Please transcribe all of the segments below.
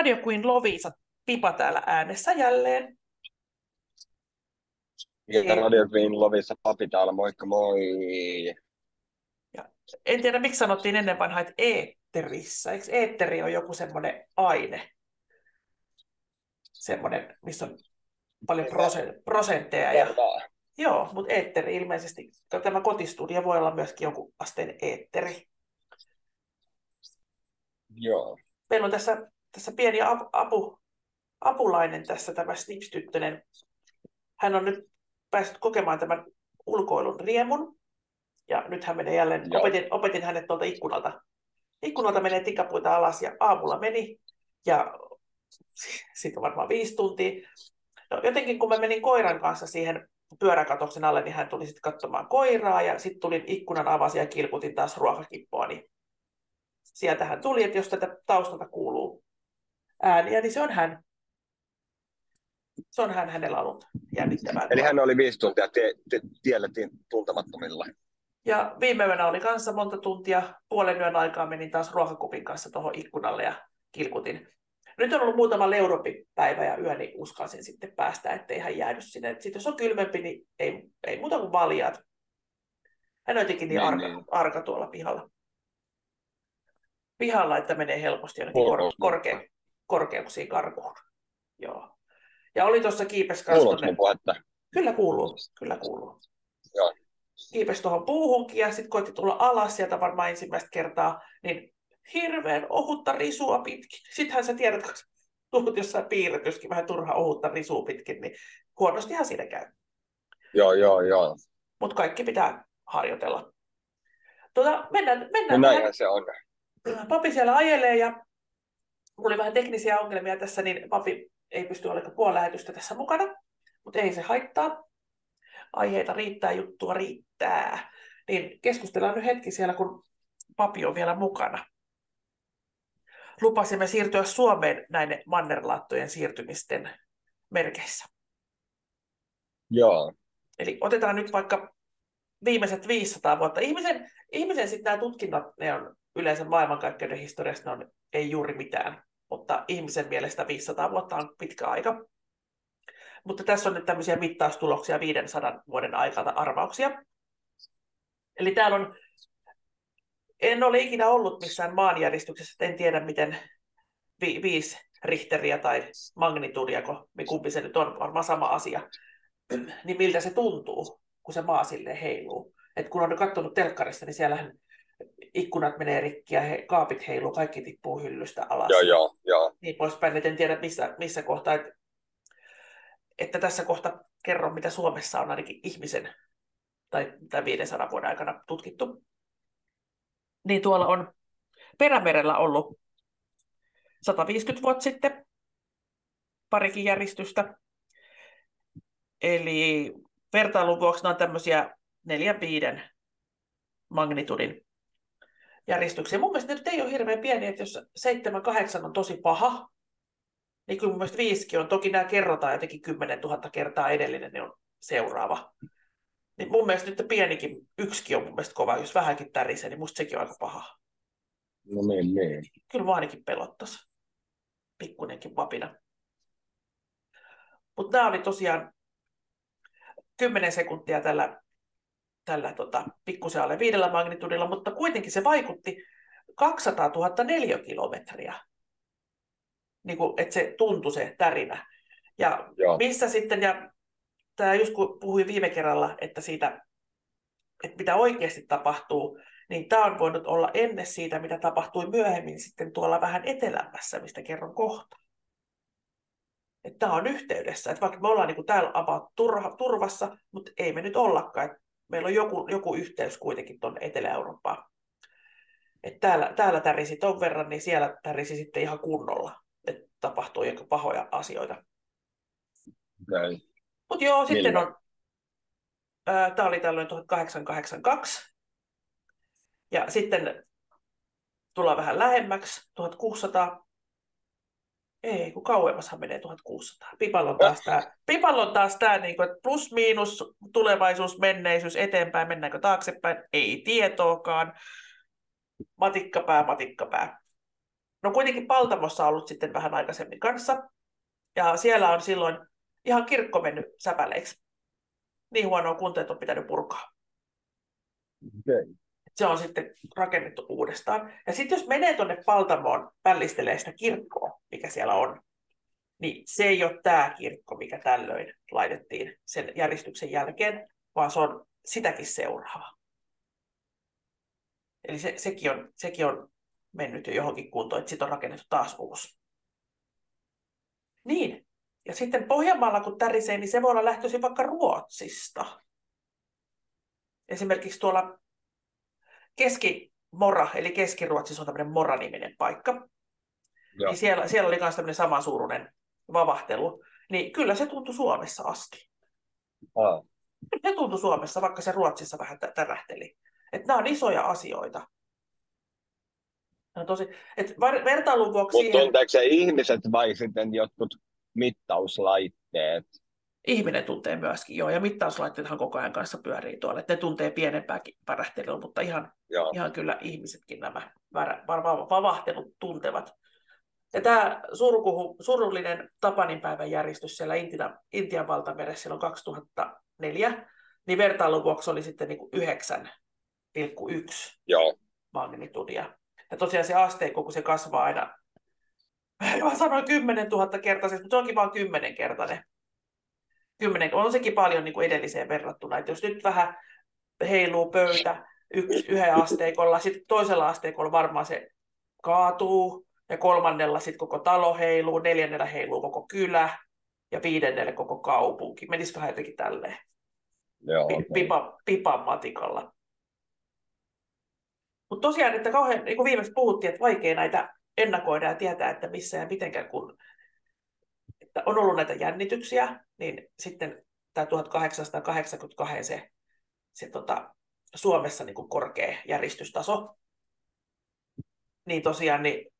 Radio Queen Lovisa Pipa täällä äänessä jälleen. Ja Radio Queen Lovisa Papi täällä, moikka moi. Ja en tiedä, miksi sanottiin ennen vanhaa, että eetterissä. Eikö eetteri on joku semmoinen aine? Semmoinen, missä on paljon prosentteja. Ja... Joo, mutta eetteri ilmeisesti, tämä kotistudio voi olla myöskin joku asteen eetteri. Joo. Meillä on tässä, tässä pieni apu, apulainen tässä, tämä Snips-tyttönen. Hän on nyt päässyt kokemaan tämän ulkoilun riemun. Ja nyt hän menee jälleen, opetin, opetin hänet tuolta ikkunalta. Ikkunalta menee tikapuita alas ja aamulla meni. Ja siitä varmaan viisi tuntia. No, jotenkin kun mä menin koiran kanssa siihen pyöräkatoksen alle, niin hän tuli sitten katsomaan koiraa ja sitten tulin ikkunan avasi ja kilkutin taas ruokakippoa, niin sieltä hän tuli, että jos tätä taustalta kuuluu ääniä, niin se on hän. Se on hän hänellä ollut jännittävää. Eli hän oli viisi tuntia tie, tie, tiellä tuntemattomilla. Ja viime yönä oli kanssa monta tuntia. Puolen yön aikaa menin taas ruokakupin kanssa tuohon ikkunalle ja kilkutin. Nyt on ollut muutama leurompi päivä ja yö, niin uskalsin sitten päästä, ettei hän jäädy sinne. Sitten jos on kylmempi, niin ei, ei muuta kuin valjaat. Hän on jotenkin niin, niin arka, niin. arka tuolla pihalla. Pihalla, että menee helposti jonnekin kor- korke- korkeuksiin karkuun. Joo. Ja oli tuossa kiipes kanssa. Kyllä kuuluu, kyllä kuuluu. Joo. Kiipes tuohon puuhunkin ja sitten koitti tulla alas sieltä varmaan ensimmäistä kertaa, niin hirveän ohutta risua pitkin. Sittenhän sä tiedät, kun tulet jossain piirretyskin vähän turha ohutta risua pitkin, niin huonostihan siinä käy. Joo, joo, joo. Mutta kaikki pitää harjoitella. Tuota, mennään, mennään no näinhän se on. Papi siellä ajelee ja mulla oli vähän teknisiä ongelmia tässä, niin papi ei pysty olemaan puoli lähetystä tässä mukana, mutta ei se haittaa. Aiheita riittää, juttua riittää. Niin keskustellaan nyt hetki siellä, kun papi on vielä mukana. Lupasimme siirtyä Suomeen näiden mannerlaattojen siirtymisten merkeissä. Joo. Eli otetaan nyt vaikka viimeiset 500 vuotta. Ihmisen, ihmisen sitten nämä tutkinnat, ne on yleensä maailmankaikkeuden historiasta, ne on, ei juuri mitään mutta ihmisen mielestä 500 vuotta on pitkä aika. Mutta tässä on nyt tämmöisiä mittaustuloksia 500 vuoden aikalta arvauksia. Eli täällä on, en ole ikinä ollut missään maanjäristyksessä, en tiedä miten vi, viisi richteriä tai magnitudia, kumpi se nyt on, varmaan sama asia, niin miltä se tuntuu, kun se maa sille heiluu. Et kun on katsonut telkkarista, niin siellähän ikkunat menee rikki ja he, kaapit heiluu, kaikki tippuu hyllystä alas. Joo, joo, joo. Niin poispäin, et en tiedä missä, missä kohtaa, että, että tässä kohta kerron, mitä Suomessa on ainakin ihmisen tai, tai 500 vuoden aikana tutkittu. Niin tuolla on Perämerellä ollut 150 vuotta sitten parikin järjestystä. Eli vertailun vuoksi on tämmöisiä neljän viiden magnitudin järjestyksiä. Mun mielestä ne nyt ei ole hirveän pieni, että jos 7-8 on tosi paha, niin kyllä mun mielestä viisikin on. Toki nämä kerrotaan jotenkin 10 000 kertaa edellinen, niin on seuraava. Niin mun mielestä nyt pienikin, yksikin on mun mielestä kova, jos vähänkin tärisee, niin musta sekin on aika paha. No niin, niin. Kyllä mä ainakin pelottaisi. Pikkunenkin vapina. Mutta nämä oli tosiaan 10 sekuntia tällä tällä tota, pikkusen alle viidellä magnitudilla, mutta kuitenkin se vaikutti 200 000 neliökilometriä, niin kuin, että se tuntui se tärinä. Ja Joo. missä sitten, ja tämä just kun puhuin viime kerralla, että siitä, että mitä oikeasti tapahtuu, niin tämä on voinut olla ennen siitä, mitä tapahtui myöhemmin sitten tuolla vähän etelämässä, mistä kerron kohta. Että tämä on yhteydessä, että vaikka me ollaan niin kuin täällä about turvassa, mutta ei me nyt ollakaan. Että meillä on joku, joku yhteys kuitenkin tuonne Etelä-Eurooppaan. Et täällä, täällä tärisi ton verran, niin siellä tärisi sitten ihan kunnolla, että tapahtuu joku pahoja asioita. Mutta joo, sitten Millä? on, tämä oli tällöin 1882, ja sitten tullaan vähän lähemmäksi, 1600, ei, kun kauemmashan menee 1600. Pipalla on taas tämä, Pipalla on taas tämä niin kuin, että plus miinus, tulevaisuus, menneisyys, eteenpäin, mennäänkö taaksepäin, ei tietoakaan. Matikkapää, matikkapää. No kuitenkin Paltamossa ollut sitten vähän aikaisemmin kanssa. Ja siellä on silloin ihan kirkko mennyt säpäleiksi. Niin huonoa kuntoa, että on pitänyt purkaa. Okay. Se on sitten rakennettu uudestaan. Ja sitten jos menee tuonne Paltamoon pällistelee sitä kirkkoa, mikä siellä on, niin se ei ole tämä kirkko, mikä tällöin laitettiin sen järjestyksen jälkeen, vaan se on sitäkin seuraava. Eli se, sekin, on, sekin on mennyt jo johonkin kuntoon, että sitten on rakennettu taas uusi. Niin. Ja sitten Pohjanmaalla kun tärisee, niin se voi olla lähtöisin vaikka Ruotsista. Esimerkiksi tuolla Keski-Mora, eli Keski-Ruotsissa on tämmöinen Mora-niminen paikka. Niin siellä, siellä oli myös tämmöinen samansuuruinen vavahtelu. Niin kyllä se tuntui Suomessa asti. Ah. Se tuntui Suomessa, vaikka se Ruotsissa vähän tärähteli. Että nämä on isoja asioita. No tosi, et vertailun vuoksi... Mutta siihen... se ihmiset vai sitten jotkut mittauslaitteet? Ihminen tuntee myöskin, joo, ja mittauslaitteethan koko ajan kanssa pyörii tuolla, että ne tuntee pienempääkin värähtelyä, mutta ihan, ihan kyllä ihmisetkin nämä vavahtelut tuntevat. Ja tämä surkuhu, surullinen Tapaninpäivän järjestys siellä Intian, Intian valtameressä silloin 2004, niin vertailun vuoksi oli sitten niin kuin 9,1 magnitudia. Ja tosiaan se asteikko, kun se kasvaa aina, mä sanoin 10 000 kertaisesti, mutta se onkin vain 10 kertainen. 10, on sekin paljon niin kuin edelliseen verrattuna. Että jos nyt vähän heiluu pöytä yksi, yhden asteikolla, sitten toisella asteikolla varmaan se kaatuu, ja kolmannella sitten koko talo heiluu, neljännellä heiluu koko kylä, ja viidennellä koko kaupunki. Menisikö jotenkin tälleen? Joo, okay. Pipa, pipan matikalla. Mutta tosiaan, että kauhean, niin kuin viimeksi puhuttiin, että vaikea näitä ennakoida ja tietää, että missä ja mitenkään, kun että on ollut näitä jännityksiä, niin sitten tämä 1882 se, se tota, Suomessa niin kuin korkea järjestystaso, niin tosiaan niin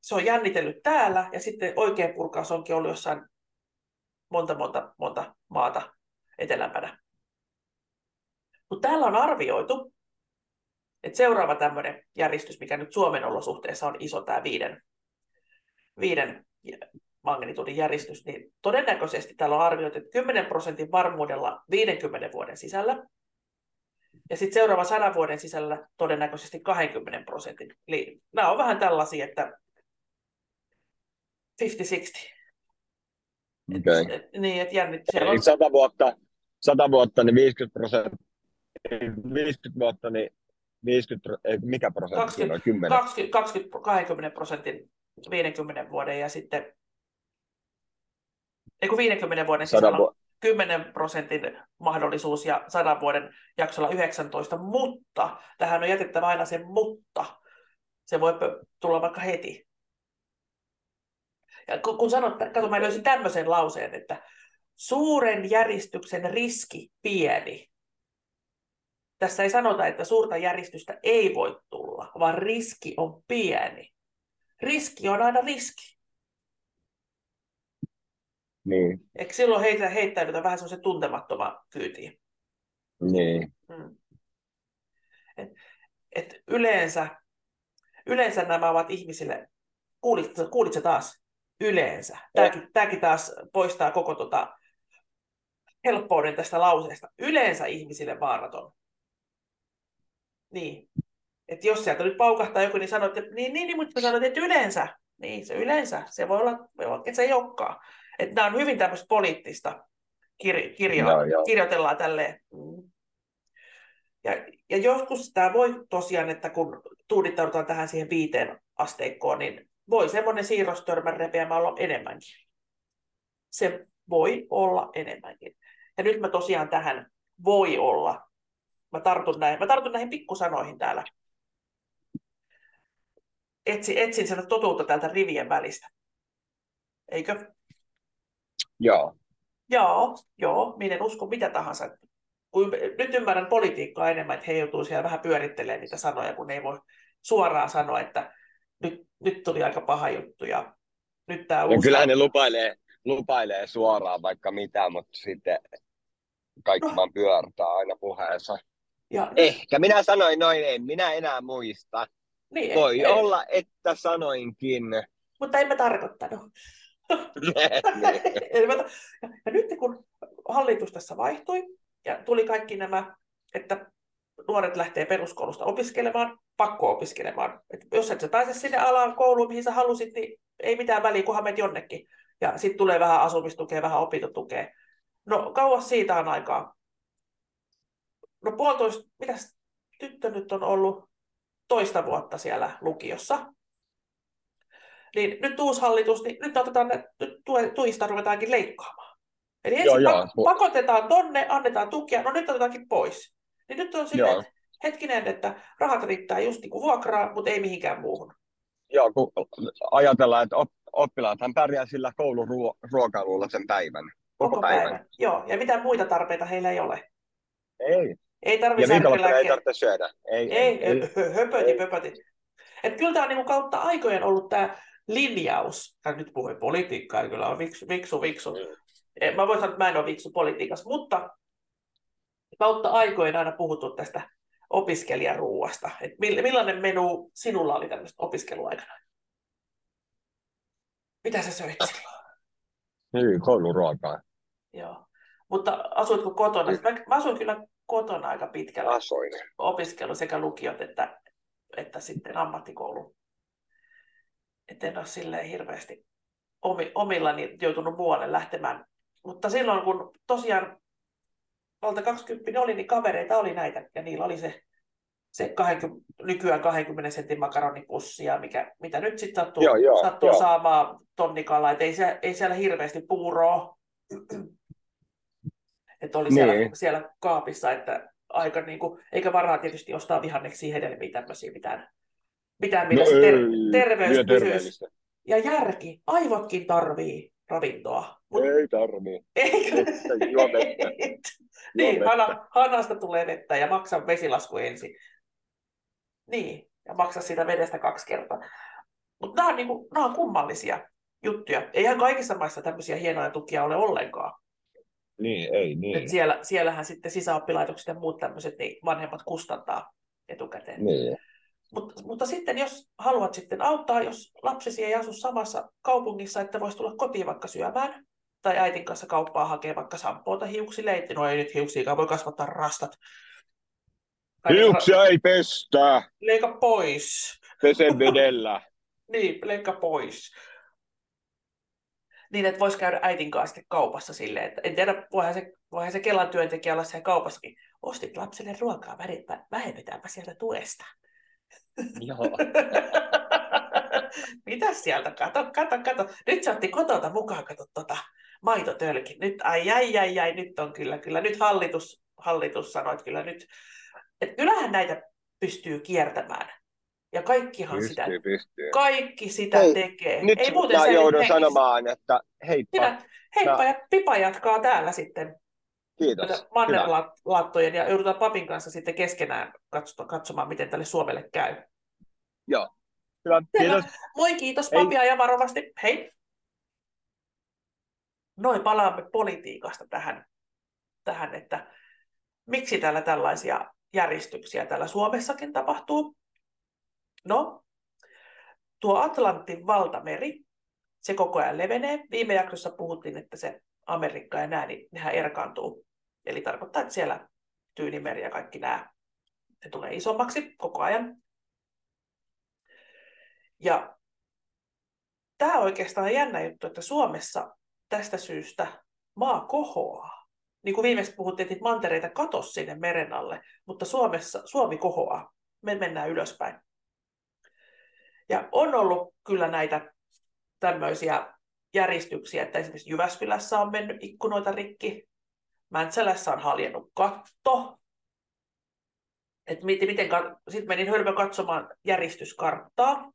se on jännitellyt täällä, ja sitten oikea purkaus onkin ollut jossain monta, monta, monta maata etelämpänä. Mutta täällä on arvioitu, et seuraava tämmöinen järjestys, mikä nyt Suomen olosuhteessa on iso, tämä viiden, viiden magnitudin järjestys, niin todennäköisesti täällä on arvioitu, että 10 prosentin varmuudella 50 vuoden sisällä, ja sitten seuraava 100 vuoden sisällä todennäköisesti 20 prosentin. Eli nämä on vähän tällaisia, että 50-60. Okay. Et, niin, että jännit. Siellä on... 100 vuotta, 100 vuotta, niin 50 prosenttia. 50 vuotta, niin 50, mikä prosentti 20, on? 10? 20, 20, 20 prosentin 50 vuoden ja sitten ei kun 50 vuoden sisällä on 10 prosentin mahdollisuus ja 100 vuoden jaksolla 19, mutta tähän on jätettävä aina se mutta. Se voi tulla vaikka heti. Ja kun, kun sanot, kato, mä löysin tämmöisen lauseen, että suuren järjestyksen riski pieni tässä ei sanota, että suurta järjestystä ei voi tulla, vaan riski on pieni. Riski on aina riski. Niin. Eikö silloin heitä, heittäydytä vähän semmoisen tuntemattoman kyytiin? Niin. Hmm. Et, et yleensä, yleensä nämä ovat ihmisille, kuulitko, kuulitko taas? Yleensä. Tämäkin, tämäkin taas poistaa koko tota helppouden tästä lauseesta. Yleensä ihmisille vaaraton. Niin. Että jos sieltä nyt paukahtaa joku, niin sanoit, että niin, niin, niin mutta sanoit, että yleensä. Niin, se yleensä. Se voi olla, että se ei olekaan. Että nämä on hyvin tämmöistä poliittista kir- kirjo- no, joo. kirjoitellaan tälleen. Ja, ja joskus tämä voi tosiaan, että kun tuudittaudutaan tähän siihen viiteen asteikkoon, niin voi semmoinen siirrostörmän repeämä olla enemmänkin. Se voi olla enemmänkin. Ja nyt mä tosiaan tähän voi olla Mä tartun, näin. Mä tartun näihin pikkusanoihin täällä. Etsi, etsin sitä totuutta täältä rivien välistä. Eikö? Joo. Joo, joo. Minä en usko mitä tahansa. Kun nyt ymmärrän politiikkaa enemmän, että he joutuu siellä vähän pyörittelemään niitä sanoja, kun ei voi suoraan sanoa, että nyt, nyt tuli aika paha juttu ja nyt tämä uusi... Kyllähän ne lupailee, lupailee suoraan vaikka mitä, mutta sitten kaikki no. vaan pyörtää aina puheensa. Ja Ehkä minä sanoin noin, en minä enää muista. Niin, Voi ei, olla, että sanoinkin. mutta en mä tarkoittanut. Ja nyt kun hallitus tässä vaihtui ja tuli kaikki nämä, että nuoret lähtee peruskoulusta opiskelemaan, pakko opiskelemaan. Et jos et sä pääse sinne alaan kouluun, mihin sä halusit, niin ei mitään väliä, kunhan menet jonnekin. Ja sitten tulee vähän asumistukea, vähän opintotukea. No kauas siitä on aikaa. No puolitoista, mitäs tyttö nyt on ollut toista vuotta siellä lukiossa. Niin nyt uusi hallitus, niin nyt otetaan ne, nyt tuista ruvetaankin leikkaamaan. Eli ensin Joo, joo. pak- pakotetaan tonne, annetaan tukia, no nyt otetaankin pois. Niin nyt on silleen, että hetkinen, että rahat riittää just niin kuin vuokraa, mutta ei mihinkään muuhun. Joo, kun ajatellaan, että op- oppilaathan pärjää sillä kouluruokailulla sen päivän. Koko, päivän. Joo, ja mitään muita tarpeita heillä ei ole. Ei. Ei Ja tarvitse viikonloppuna ei tarvitse syödä. Ei, Ei, ei. hö- höpöti, pöpöti. Et kyllä tämä on niinku kautta aikojen ollut tämä linjaus. Ja nyt puhuin politiikkaa, ja kyllä on viksu, viksu, viksu. Eh, Mä voin sanoa, että mä en ole viksu politiikassa, mutta kautta aikojen aina puhuttu tästä opiskelijaruuasta. Et mill- millainen menu sinulla oli tämmöistä opiskeluaikana? Mitä sä söit silloin? Niin, kouluruokaa. Joo. Mutta asuitko kotona? Mä, mä asuin kyllä kotona aika pitkällä. Asoin. opiskelu sekä lukiot että, että sitten ammattikoulu. Et en ole silleen hirveästi omi, omillani joutunut muualle lähtemään. Mutta silloin kun tosiaan valta 20 oli, niin kavereita oli näitä ja niillä oli se, se 20, nykyään 20 sentin makaronipussia, mikä, mitä nyt sitten sattuu, Joo, joo, sattuu joo. saamaan tonnikalla, että ei, siellä, ei siellä hirveästi puuroa. Että oli siellä, Niin. siellä kaapissa, että aika niin kuin, eikä varaa tietysti ostaa vihanneksia, hedelmiä, tämmöisiä mitään, millä No se ter- terveys pysyisi. Ja järki, aivotkin tarvii ravintoa. Mut Ei tarvii. eikö? Vettä, juo vettä. niin, vettä. hana, hanasta tulee vettä ja maksa vesilasku ensin. Niin, ja maksa siitä vedestä kaksi kertaa. Mutta nämä on, niinku, nämä on kummallisia juttuja. Eihän kaikissa maissa tämmöisiä hienoja tukia ole ollenkaan. Niin, ei Et niin. siellä, siellähän sitten sisäoppilaitokset ja muut tämmöiset, niin vanhemmat kustantaa etukäteen. Niin. Mutta, mutta sitten jos haluat sitten auttaa, jos lapsesi ei asu samassa kaupungissa, että voisi tulla kotiin vaikka syömään, tai äitin kanssa kauppaa hakea vaikka sampoota hiuksille, ei, no ei nyt hiuksiakaan, voi kasvattaa rastat. Tai ra- Hiuksia ei pestä. Leika pois. Pese vedellä. Niin, leikka pois. Niin, että voisi käydä äitin kanssa sitten kaupassa silleen, että en tiedä, voihan se, voihan se Kelan työntekijä olla siellä kaupassakin. Ostit lapselle ruokaa, vähennetään- vähennetäänpä sieltä tuesta. Joo. Mitäs sieltä? Kato, kato, kato. Nyt se otti kotota mukaan, kato tota maitotölki. Nyt, ai, ai, ai, ai, nyt on kyllä, kyllä. Nyt hallitus, hallitus sanoi, että kyllä nyt. Et kyllähän näitä pystyy kiertämään. Ja kaikkihan sitä, Pystyy, pystyy. kaikki sitä Hei, tekee. Nyt Ei muuten mä joudun tekisi. sanomaan, että heippa. Sinä, heippa ja Pipa jatkaa täällä sitten Kiitos. mannerlaattojen ja joudutaan papin kanssa sitten keskenään katso- katsomaan, miten tälle Suomelle käy. Joo. Hyvä. Kiitos. Moi, kiitos Hei. papia ja varovasti. Hei. Noin palaamme politiikasta tähän, tähän, että miksi täällä tällaisia järjestyksiä täällä Suomessakin tapahtuu. No, tuo Atlantin valtameri, se koko ajan levenee. Viime jaksossa puhuttiin, että se Amerikka ja nämä, niin nehän erkaantuu. Eli tarkoittaa, että siellä Tyynimeri ja kaikki nämä, ne tulee isommaksi koko ajan. Ja tämä oikeastaan on jännä juttu, että Suomessa tästä syystä maa kohoaa. Niin kuin viimeksi puhuttiin, että mantereita katosi sinne meren alle, mutta Suomessa, Suomi kohoaa. Me mennään ylöspäin. Ja on ollut kyllä näitä tämmöisiä järjestyksiä, että esimerkiksi Jyväskylässä on mennyt ikkunoita rikki, Mäntsälässä on haljennut katto. Et miten, miten, sitten menin hölmö katsomaan järjestyskarttaa,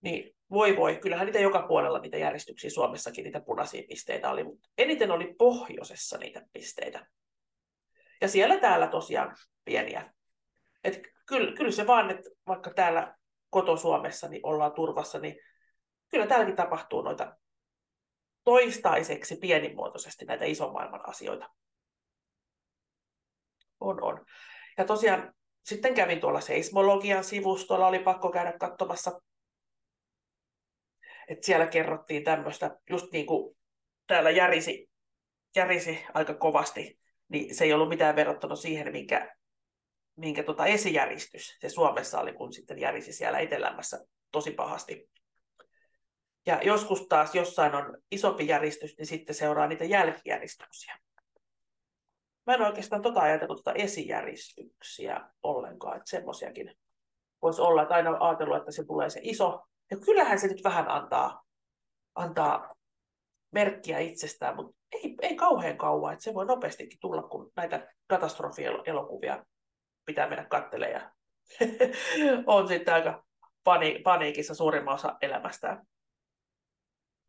niin voi voi, kyllähän niitä joka puolella niitä järjestyksiä Suomessakin, niitä punaisia pisteitä oli, mutta eniten oli pohjoisessa niitä pisteitä. Ja siellä täällä tosiaan pieniä. Et kyllä, kyllä se vaan, että vaikka täällä koto-Suomessa niin ollaan turvassa, niin kyllä täälläkin tapahtuu noita toistaiseksi pienimuotoisesti näitä ison maailman asioita. On, on. Ja tosiaan sitten kävin tuolla seismologian sivustolla, oli pakko käydä katsomassa. että siellä kerrottiin tämmöistä, just niin kuin täällä järisi, järisi aika kovasti, niin se ei ollut mitään verrattuna siihen, minkä, minkä tota esijäristys se Suomessa oli, kun sitten järisi siellä etelämässä tosi pahasti. Ja joskus taas jossain on isompi järistys, niin sitten seuraa niitä jälkijäristyksiä. Mä en oikeastaan tota ajatellut tota esijäristyksiä ollenkaan, että semmoisiakin voisi olla, että aina ajatellut, että se tulee se iso. Ja kyllähän se nyt vähän antaa, antaa merkkiä itsestään, mutta ei, ei kauhean kauan, että se voi nopeastikin tulla, kun näitä katastrofielokuvia pitää mennä katselemaan. on sitten aika pani, paniikissa suurimman osa elämästään.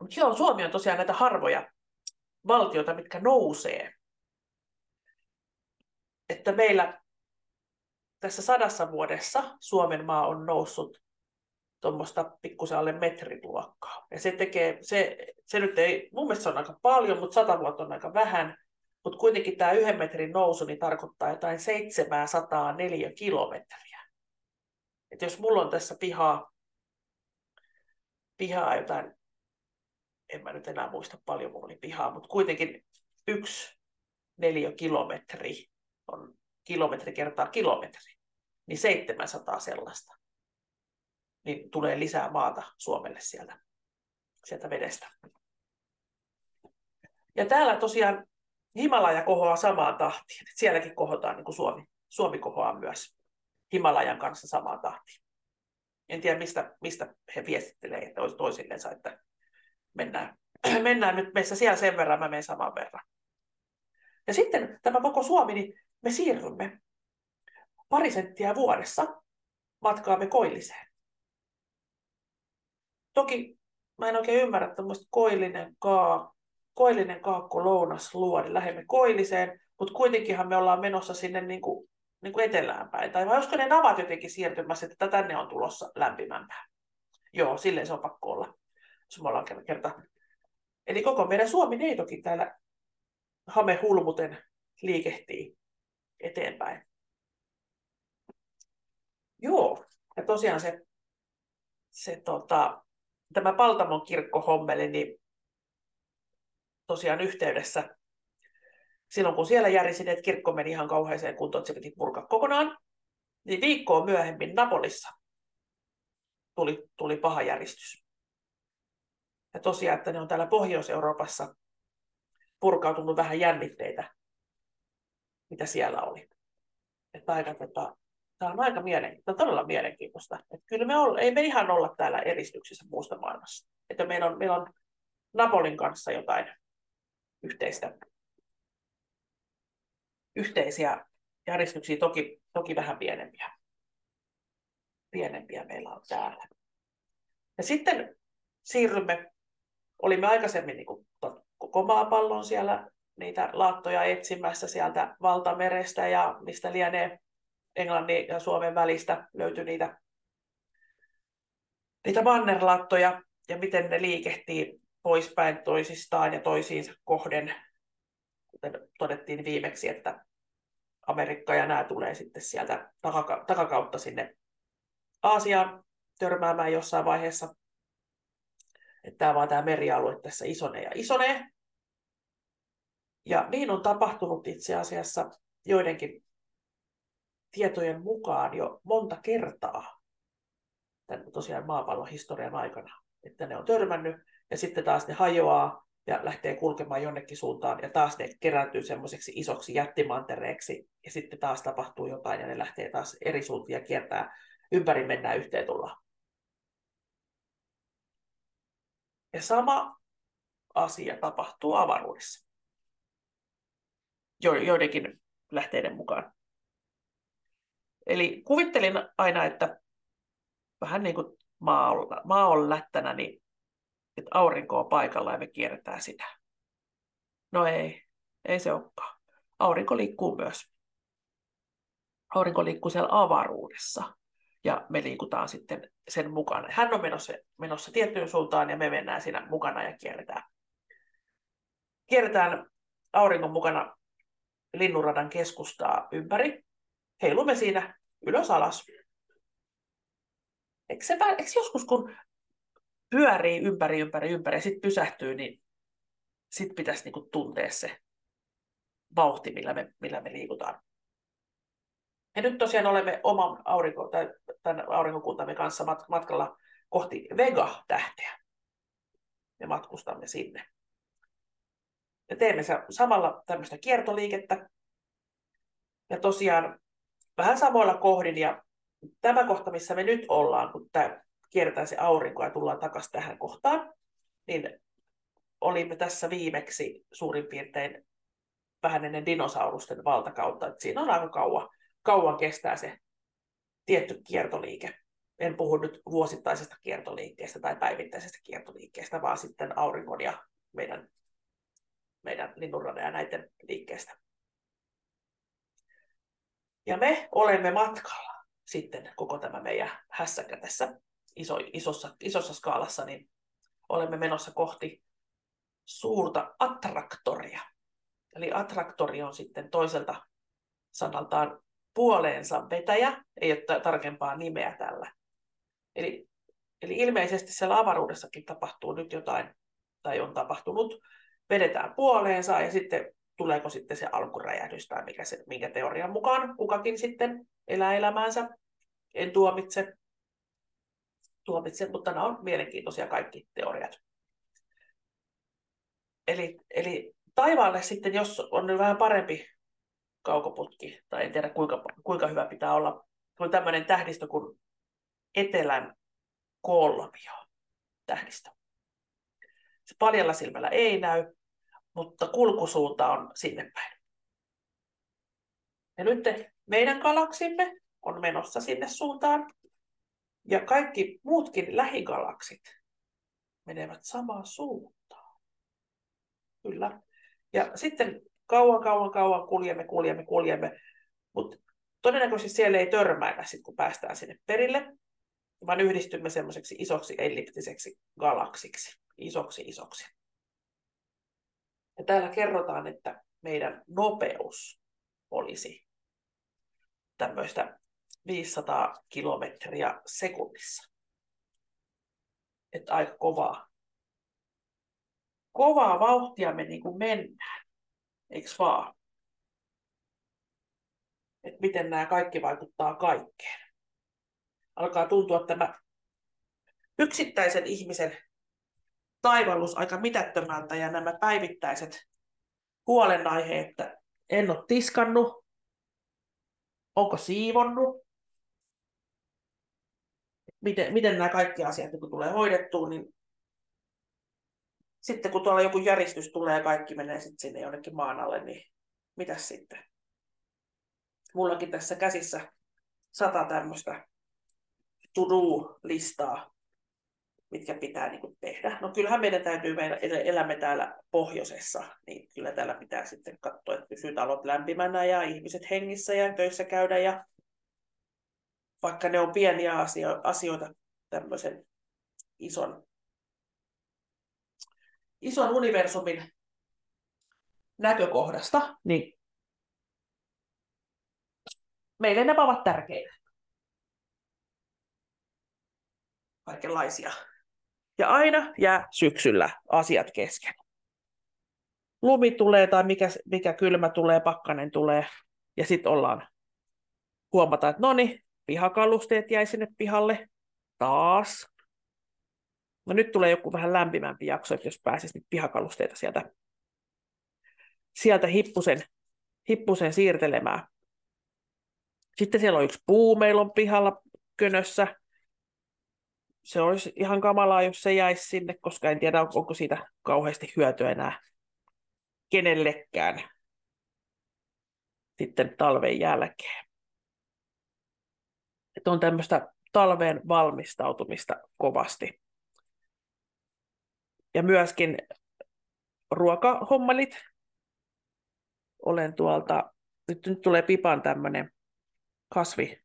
Mutta joo, Suomi on tosiaan näitä harvoja valtioita, mitkä nousee. Että meillä tässä sadassa vuodessa Suomen maa on noussut tuommoista pikkusen alle metrin luokkaa. Ja se tekee, se, se nyt ei, mun mielestä se on aika paljon, mutta sata vuotta on aika vähän. Mutta kuitenkin tämä yhden metrin nousu niin tarkoittaa jotain 704 kilometriä. Et jos mulla on tässä pihaa, pihaa jotain en mä nyt enää muista paljon mulla oli pihaa, mutta kuitenkin yksi neljä kilometri on kilometri kertaa kilometri, niin 700 sellaista. Niin tulee lisää maata Suomelle sieltä, sieltä vedestä. Ja täällä tosiaan Himalaja kohoaa samaan tahtiin. Sielläkin kohotaan niin kuin Suomi. Suomi kohoaa myös Himalajan kanssa samaan tahtiin. En tiedä, mistä, mistä he viestittelee, että olisi toisillensa, että mennään, mennään nyt meissä siellä sen verran, mä menen saman verran. Ja sitten tämä koko Suomi, niin me siirrymme pari senttiä vuodessa matkaamme koilliseen. Toki mä en oikein ymmärrä tämmöistä koillinen, kaa, koillinen kaakko lounas luodi. Lähdemme koilliseen, mutta kuitenkinhan me ollaan menossa sinne niin kuin, niin kuin etelään päin. Tai vai olisiko ne navat jotenkin siirtymässä, että tänne on tulossa lämpimämpää. Joo, silleen se on pakko olla ollaan kerta. Eli koko meidän Suomi-neitokin täällä hame hulmuten liikehtii eteenpäin. Joo, ja tosiaan se, se tota, tämä Paltamon kirkkohommeli, niin tosiaan yhteydessä silloin kun siellä järjesin, että kirkko meni ihan kauheeseen kuntoon, että se piti purkaa kokonaan, niin viikkoa myöhemmin Napolissa tuli, tuli paha järjestys. Ja tosiaan, että ne on täällä Pohjois-Euroopassa purkautunut vähän jännitteitä, mitä siellä oli. Että aika, tota, tämä on aika mielenkiintoista, todella mielenkiintoista. Että kyllä me olla, ei me ihan olla täällä eristyksissä muusta maailmassa. Että meillä on, meillä on Napolin kanssa jotain yhteistä, yhteisiä järjestyksiä, toki, toki vähän pienempiä. Pienempiä meillä on täällä. Ja sitten siirrymme olimme aikaisemmin niin kuin koko maapallon siellä niitä laattoja etsimässä sieltä valtamerestä ja mistä lienee Englannin ja Suomen välistä löytyi niitä, niitä mannerlaattoja ja miten ne liikehtii poispäin toisistaan ja toisiinsa kohden. Kuten todettiin viimeksi, että Amerikka ja nämä tulee sitten sieltä takakautta sinne Aasiaan törmäämään jossain vaiheessa että tämä vaan tämä merialue tässä isonee ja isonee. Ja niin on tapahtunut itse asiassa joidenkin tietojen mukaan jo monta kertaa tämän tosiaan maapallon historian aikana, että ne on törmännyt ja sitten taas ne hajoaa ja lähtee kulkemaan jonnekin suuntaan ja taas ne kerääntyy semmoiseksi isoksi jättimantereeksi ja sitten taas tapahtuu jotain ja ne lähtee taas eri suuntia kiertää ympäri mennään yhteen tullaan. Ja sama asia tapahtuu avaruudessa. Jo, joidenkin lähteiden mukaan. Eli kuvittelin aina, että vähän niin kuin maa on, maa on lättänä, niin että aurinko on paikalla ja me kierretään sitä. No ei, ei se olekaan. Aurinko liikkuu myös. Aurinko liikkuu siellä avaruudessa ja me liikutaan sitten sen mukana. Hän on menossa, menossa tiettyyn suuntaan ja me mennään siinä mukana ja kierretään. Kierretään auringon mukana linnunradan keskustaa ympäri. Heilumme siinä ylös alas. Eikö, se, eikö joskus kun pyörii ympäri, ympäri, ympäri ja sitten pysähtyy, niin sitten pitäisi niinku tuntea se vauhti, millä me, millä me liikutaan. Ja nyt tosiaan olemme oman aurinko, tämän aurinkokuntamme kanssa matkalla kohti Vega-tähteä. Me matkustamme sinne. Ja teemme samalla tämmöistä kiertoliikettä. Ja tosiaan vähän samoilla kohdin. Ja tämä kohta, missä me nyt ollaan, kun tämä kiertää se aurinko ja tullaan takaisin tähän kohtaan, niin olimme tässä viimeksi suurin piirtein vähän ennen dinosaurusten valtakautta. Että siinä on aika kauan, kauan kestää se tietty kiertoliike. En puhu nyt vuosittaisesta kiertoliikkeestä tai päivittäisestä kiertoliikkeestä, vaan sitten auringon ja meidän, meidän linnunradan ja näiden liikkeestä. Ja me olemme matkalla sitten koko tämä meidän hässäkä tässä iso, isossa, isossa skaalassa, niin olemme menossa kohti suurta attraktoria. Eli attraktori on sitten toiselta sanaltaan puoleensa vetäjä, ei ole tarkempaa nimeä tällä. Eli, eli ilmeisesti siellä avaruudessakin tapahtuu nyt jotain, tai on tapahtunut, vedetään puoleensa ja sitten tuleeko sitten se alkuräjähdys tai mikä se, minkä teorian mukaan kukakin sitten elää elämäänsä. En tuomitse, tuomitse mutta nämä on mielenkiintoisia kaikki teoriat. Eli, eli taivaalle sitten, jos on vähän parempi kaukoputki, tai en tiedä kuinka, kuinka hyvä pitää olla, kun tämmöinen tähdistö kuin Etelän kolmio tähdistö. Se paljalla silmällä ei näy, mutta kulkusuunta on sinne päin. Ja nyt meidän galaksimme on menossa sinne suuntaan, ja kaikki muutkin lähigalaksit menevät samaan suuntaan. Kyllä. Ja sitten kauan, kauan, kauan kuljemme, kuljemme, kuljemme, mutta todennäköisesti siellä ei törmäillä, sit, kun päästään sinne perille, vaan yhdistymme semmoiseksi isoksi elliptiseksi galaksiksi, isoksi isoksi. Ja täällä kerrotaan, että meidän nopeus olisi tämmöistä 500 kilometriä sekunnissa. Että aika kovaa. Kovaa vauhtia me niin kuin mennään. Eikö vaan? Että miten nämä kaikki vaikuttaa kaikkeen. Alkaa tuntua tämä yksittäisen ihmisen taivallus aika mitättömältä ja nämä päivittäiset huolenaiheet, että en ole tiskannut, onko siivonnut, miten, miten nämä kaikki asiat kun tulee hoidettua, niin sitten kun tuolla joku järjestys tulee ja kaikki menee sitten sinne jonnekin maan alle, niin mitä sitten? Mullakin tässä käsissä sata tämmöistä to-do-listaa, mitkä pitää niin kuin tehdä. No kyllähän meidän täytyy, meidän elämme täällä pohjoisessa, niin kyllä täällä pitää sitten katsoa, että pysyy talot lämpimänä ja ihmiset hengissä ja töissä käydä ja vaikka ne on pieniä asioita tämmöisen ison, ison universumin näkökohdasta, niin meille nämä ovat tärkeitä. Kaikenlaisia ja aina jää syksyllä asiat kesken. Lumi tulee tai mikä, mikä kylmä tulee, pakkanen tulee, ja sitten ollaan huomata, että no niin, pihakalusteet jäi sinne pihalle taas. No nyt tulee joku vähän lämpimämpi jakso, että jos pääsisi nyt pihakalusteita sieltä, sieltä hippusen, hippusen siirtelemään. Sitten siellä on yksi puu, meillä on pihalla könössä, se olisi ihan kamalaa, jos se jäisi sinne, koska en tiedä, onko siitä kauheasti hyötyä enää kenellekään sitten talven jälkeen. Että on tämmöistä talveen valmistautumista kovasti. Ja myöskin ruokahommalit. Olen tuolta, nyt, nyt tulee pipan tämmöinen kasvi,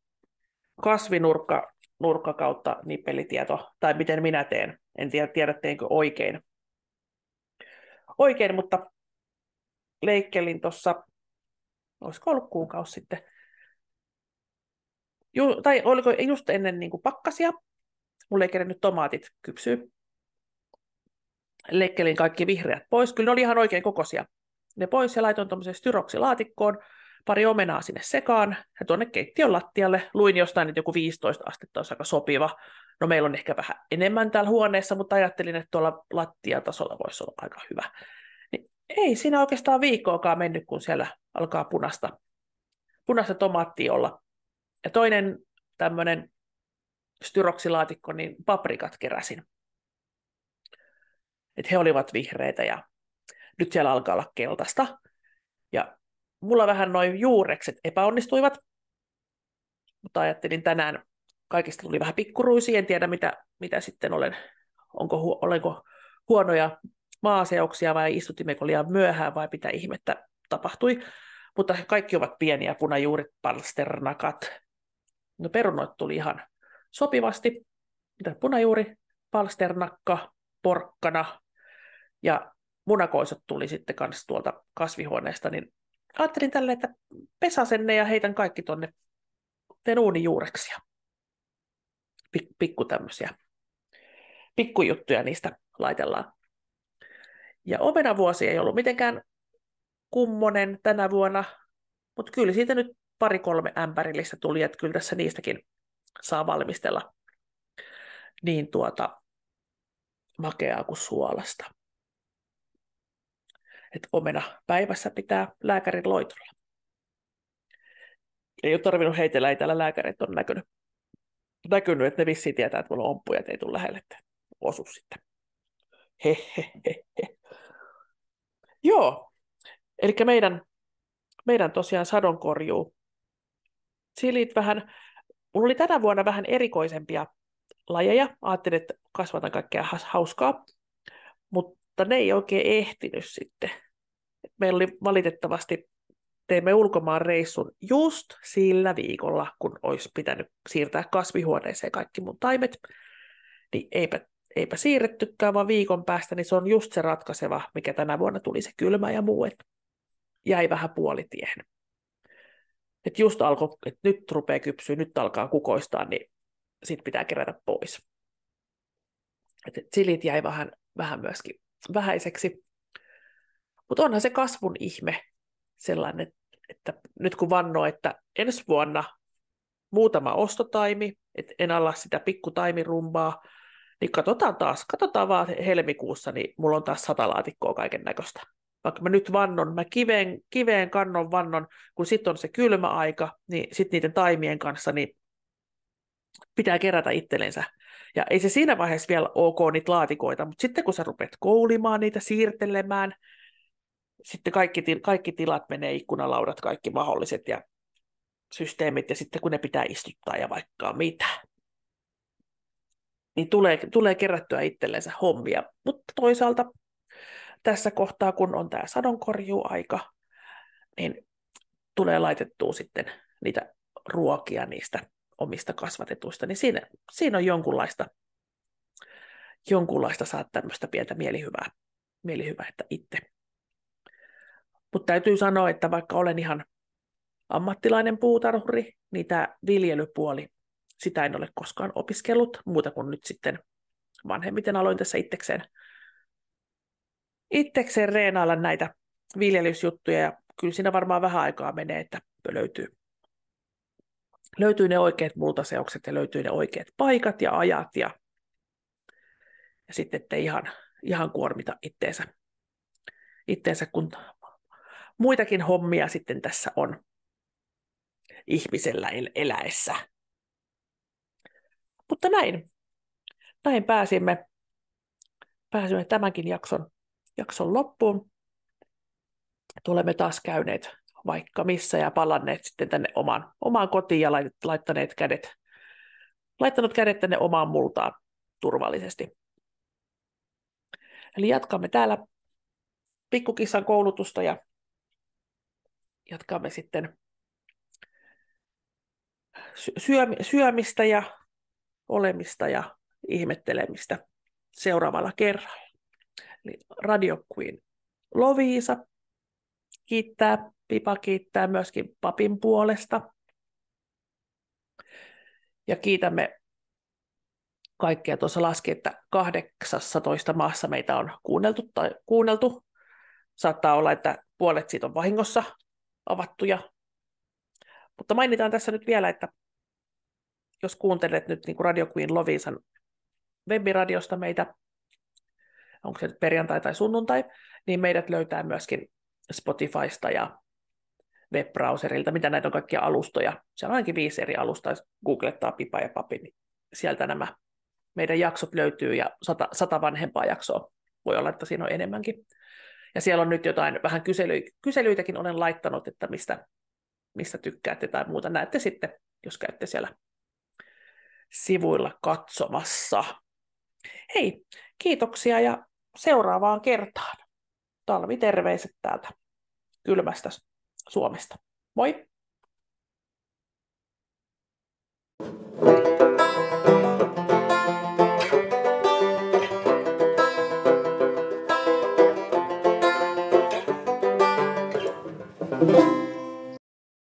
kasvinurkka nurkka kautta nippelitieto, tai miten minä teen. En tiedä, tiedä teenkö oikein. Oikein, mutta leikkelin tuossa, olisiko ollut kuukausi sitten, ju, tai oliko just ennen niin kuin pakkasia, mulle ei kerennyt tomaatit kypsyä. Leikkelin kaikki vihreät pois. Kyllä ne oli ihan oikein kokoisia. Ne pois ja laitoin tuommoisen styroksilaatikkoon, pari omenaa sinne sekaan ja tuonne keittiön lattialle. Luin jostain, että joku 15 astetta olisi aika sopiva. No meillä on ehkä vähän enemmän täällä huoneessa, mutta ajattelin, että tuolla lattiatasolla voisi olla aika hyvä. Niin ei siinä oikeastaan viikkoakaan mennyt, kun siellä alkaa punasta, punasta tomaattia olla. Ja toinen tämmöinen styroksilaatikko, niin paprikat keräsin. Että he olivat vihreitä ja nyt siellä alkaa olla keltaista. Ja mulla vähän noin juurekset epäonnistuivat, mutta ajattelin tänään, kaikista tuli vähän pikkuruisia, en tiedä mitä, mitä sitten olen, onko, olenko huonoja maaseoksia vai istutimmeko liian myöhään vai mitä ihmettä tapahtui. Mutta kaikki ovat pieniä punajuurit, palsternakat. No perunoit tuli ihan sopivasti. Mitä punajuuri, palsternakka, porkkana ja munakoisot tuli sitten kanssa tuolta kasvihuoneesta, niin ajattelin tälle, että pesasen ne ja heitän kaikki tuonne teen uunijuureksia. Pik, pikku tämmöisiä pikkujuttuja niistä laitellaan. Ja omenavuosi ei ollut mitenkään kummonen tänä vuonna, mutta kyllä siitä nyt pari-kolme ämpärillistä tuli, että kyllä tässä niistäkin saa valmistella niin tuota makeaa kuin suolasta. Että omena päivässä pitää lääkärin loitolla. Ei ole tarvinnut heitellä, ei täällä lääkärit on näkynyt, näkynyt että ne vissiin tietää, että mulla on omppuja, että ei tule lähelle, että osu sitten. Hehehehe. Joo, eli meidän, meidän tosiaan sadonkorjuu. Silit vähän, mulla oli tänä vuonna vähän erikoisempia lajeja. Ajattelin, että kasvatan kaikkea hauskaa, mutta ne ei oikein ehtinyt sitten. Meillä oli valitettavasti, teimme ulkomaan reissun just sillä viikolla, kun olisi pitänyt siirtää kasvihuoneeseen kaikki mun taimet, niin eipä, eipä siirrettykään, vaan viikon päästä, niin se on just se ratkaiseva, mikä tänä vuonna tuli se kylmä ja muu, että jäi vähän puolitiehen. Että just alkoi, että nyt rupeaa kypsyä, nyt alkaa kukoistaa, niin sitten pitää kerätä pois. Et silit jäi vähän, vähän myöskin vähäiseksi. Mutta onhan se kasvun ihme sellainen, että nyt kun vannoo, että ensi vuonna muutama ostotaimi, että en alla sitä pikkutaimirumbaa, niin katsotaan taas, katsotaan vaan helmikuussa, niin mulla on taas sata laatikkoa kaiken näköistä. Vaikka mä nyt vannon, mä kiveen, kiveen kannon vannon, kun sitten on se kylmä aika, niin sitten niiden taimien kanssa, niin pitää kerätä itsellensä. Ja ei se siinä vaiheessa vielä ok niitä laatikoita, mutta sitten kun sä rupeat koulimaan niitä, siirtelemään, sitten kaikki, kaikki tilat menee, ikkunalaudat, kaikki mahdolliset ja systeemit, ja sitten kun ne pitää istuttaa ja vaikka mitä, niin tulee, tulee kerättyä itsellensä hommia. Mutta toisaalta tässä kohtaa, kun on tämä sadonkorjuaika, niin tulee laitettua sitten niitä ruokia niistä omista kasvatetuista, niin siinä, siinä on jonkunlaista, jonkunlaista saat tämmöistä pientä mielihyvää, mielihyvää että itse. Mutta täytyy sanoa, että vaikka olen ihan ammattilainen puutarhuri, niin tämä viljelypuoli, sitä en ole koskaan opiskellut, muuta kuin nyt sitten vanhemmiten aloin tässä itsekseen, itsekseen reenailla näitä viljelysjuttuja, ja kyllä siinä varmaan vähän aikaa menee, että löytyy löytyy ne oikeat multaseokset ja löytyy ne oikeat paikat ja ajat ja, ja sitten ettei ihan, ihan kuormita itteensä, itteensä, kun muitakin hommia sitten tässä on ihmisellä el- eläessä. Mutta näin, näin pääsimme, pääsimme tämänkin jakson, jakson loppuun. Tulemme taas käyneet vaikka missä ja palanneet sitten tänne omaan, omaan kotiin ja laittaneet kädet, laittanut kädet tänne omaan multaan turvallisesti. Eli jatkamme täällä pikkukissan koulutusta ja jatkamme sitten syömistä ja olemista ja ihmettelemistä seuraavalla kerralla. Eli Radio Queen Loviisa kiittää Pipa kiittää myöskin papin puolesta. Ja kiitämme kaikkea. Tuossa laski, että 18 maassa meitä on kuunneltu tai kuunneltu. Saattaa olla, että puolet siitä on vahingossa avattuja. Mutta mainitaan tässä nyt vielä, että jos kuuntelet nyt niin kuin Radio Queen Lovisan webiradiosta meitä, onko se nyt perjantai tai sunnuntai, niin meidät löytää myöskin Spotifysta ja webbrowserilta, mitä näitä on kaikkia alustoja. Siellä on ainakin viisi eri alustaa, jos googlettaa Pipa ja Papi, niin sieltä nämä meidän jaksot löytyy ja sata, sata vanhempaa jaksoa. Voi olla, että siinä on enemmänkin. Ja siellä on nyt jotain vähän kysely, kyselyitäkin olen laittanut, että mistä, mistä tykkäätte tai muuta. Näette sitten, jos käytte siellä sivuilla katsomassa. Hei, kiitoksia ja seuraavaan kertaan. Talviterveiset täältä kylmästä Suomesta. Moi! thank you